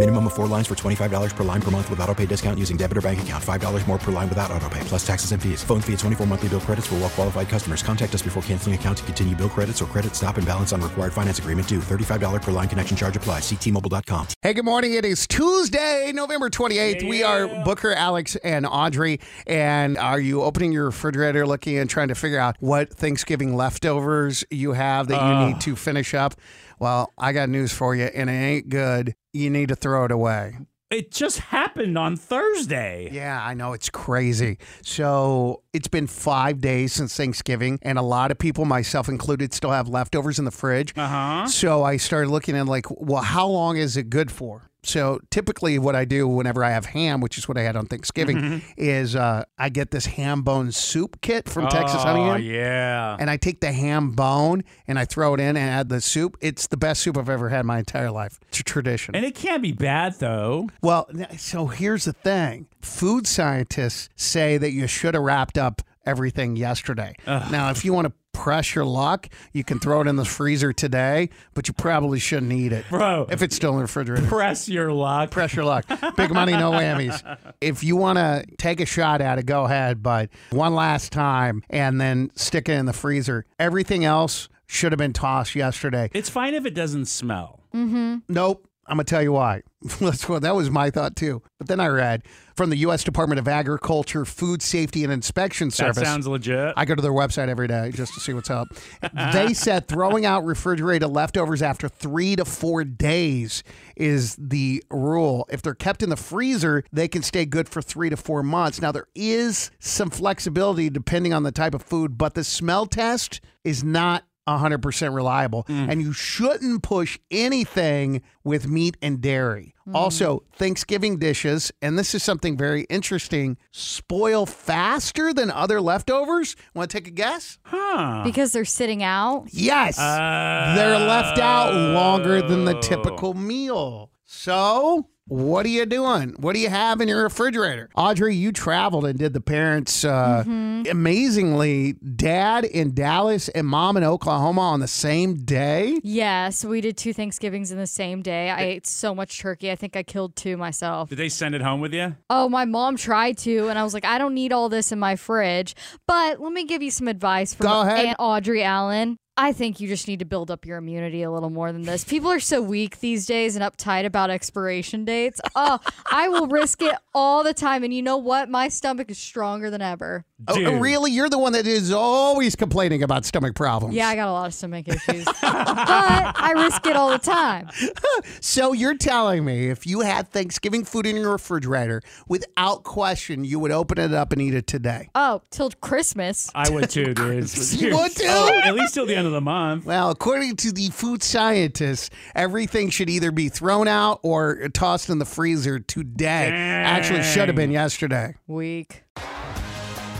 Minimum of four lines for $25 per line per month with auto pay discount using debit or bank account. $5 more per line without auto pay, plus taxes and fees. Phone fee at 24 monthly bill credits for well qualified customers. Contact us before canceling account to continue bill credits or credit stop and balance on required finance agreement due. $35 per line connection charge applies. Ctmobile.com. Hey, good morning. It is Tuesday, November 28th. We are Booker, Alex, and Audrey. And are you opening your refrigerator looking and trying to figure out what Thanksgiving leftovers you have that you need uh. to finish up? Well, I got news for you, and it ain't good. You need to throw it away. It just happened on Thursday. Yeah, I know it's crazy. So it's been five days since Thanksgiving, and a lot of people, myself included, still have leftovers in the fridge. Uh huh. So I started looking at like, well, how long is it good for? So typically, what I do whenever I have ham, which is what I had on Thanksgiving, Mm-hmm. is uh, I get this ham bone soup kit from Texas Honey Oh yeah. And I take the ham bone and I throw it in and add the soup. It's the best soup I've ever had in my entire life. It's a tradition. And it can't be bad though. Well, so here's the thing food scientists say that you should have wrapped up everything yesterday. Now, if you want to press your luck, you can throw it in the freezer today, but you probably shouldn't eat it. Bro. If it's still in the refrigerator. Press your luck. Press your luck. Big money, no whammies. If you want to take a shot at it, go ahead, but one last time and then stick it in the freezer. Everything else should have been tossed yesterday. It's fine if it doesn't smell. Mm-hmm. Nope. I'm going to tell you why. That was my thought too. But then I read from the U.S. Department of Agriculture, Food Safety and Inspection Service. That sounds legit. I go to their website every day just to see what's up. they said throwing out refrigerated leftovers after three to four days is the rule. If they're kept in the freezer, they can stay good for three to four months. Now, there is some flexibility depending on the type of food, but the smell test is not 100% reliable. And you shouldn't push anything with meat and dairy. Also, Thanksgiving dishes, and this is something very interesting, spoil faster than other leftovers. Want to take a guess? huh. Because they're sitting out. Yes. Uh, They're left out longer than the typical meal. So, what are you doing? What do you have in your refrigerator? Audrey, you traveled and did the parents uh, amazingly, dad in Dallas and mom in Oklahoma on the same day. Yes, we did two Thanksgivings in the same day. I ate so much turkey. I think I killed two myself. Did they send it home with you? Oh, my mom tried to, and I was like, I don't need all this in my fridge. But let me give you some advice from Aunt Audrey Allen. I think you just need to build up your immunity a little more than this. People are so weak these days and uptight about expiration dates. Oh, I will risk it all the time. And you know what? My stomach is stronger than ever. Oh, oh, Dude. really? You're the one that is always complaining about stomach problems. Yeah, I got a lot of stomach issues. but I risk it all the time. So you're telling me if you had Thanksgiving food in your refrigerator, without question, you would open it up and eat it today? Oh, till Christmas. I would too, dude. You would too? Oh, at least till the end of the month. Well, according to the food scientists, everything should either be thrown out or tossed in the freezer today. Actually, should have been yesterday. Weak.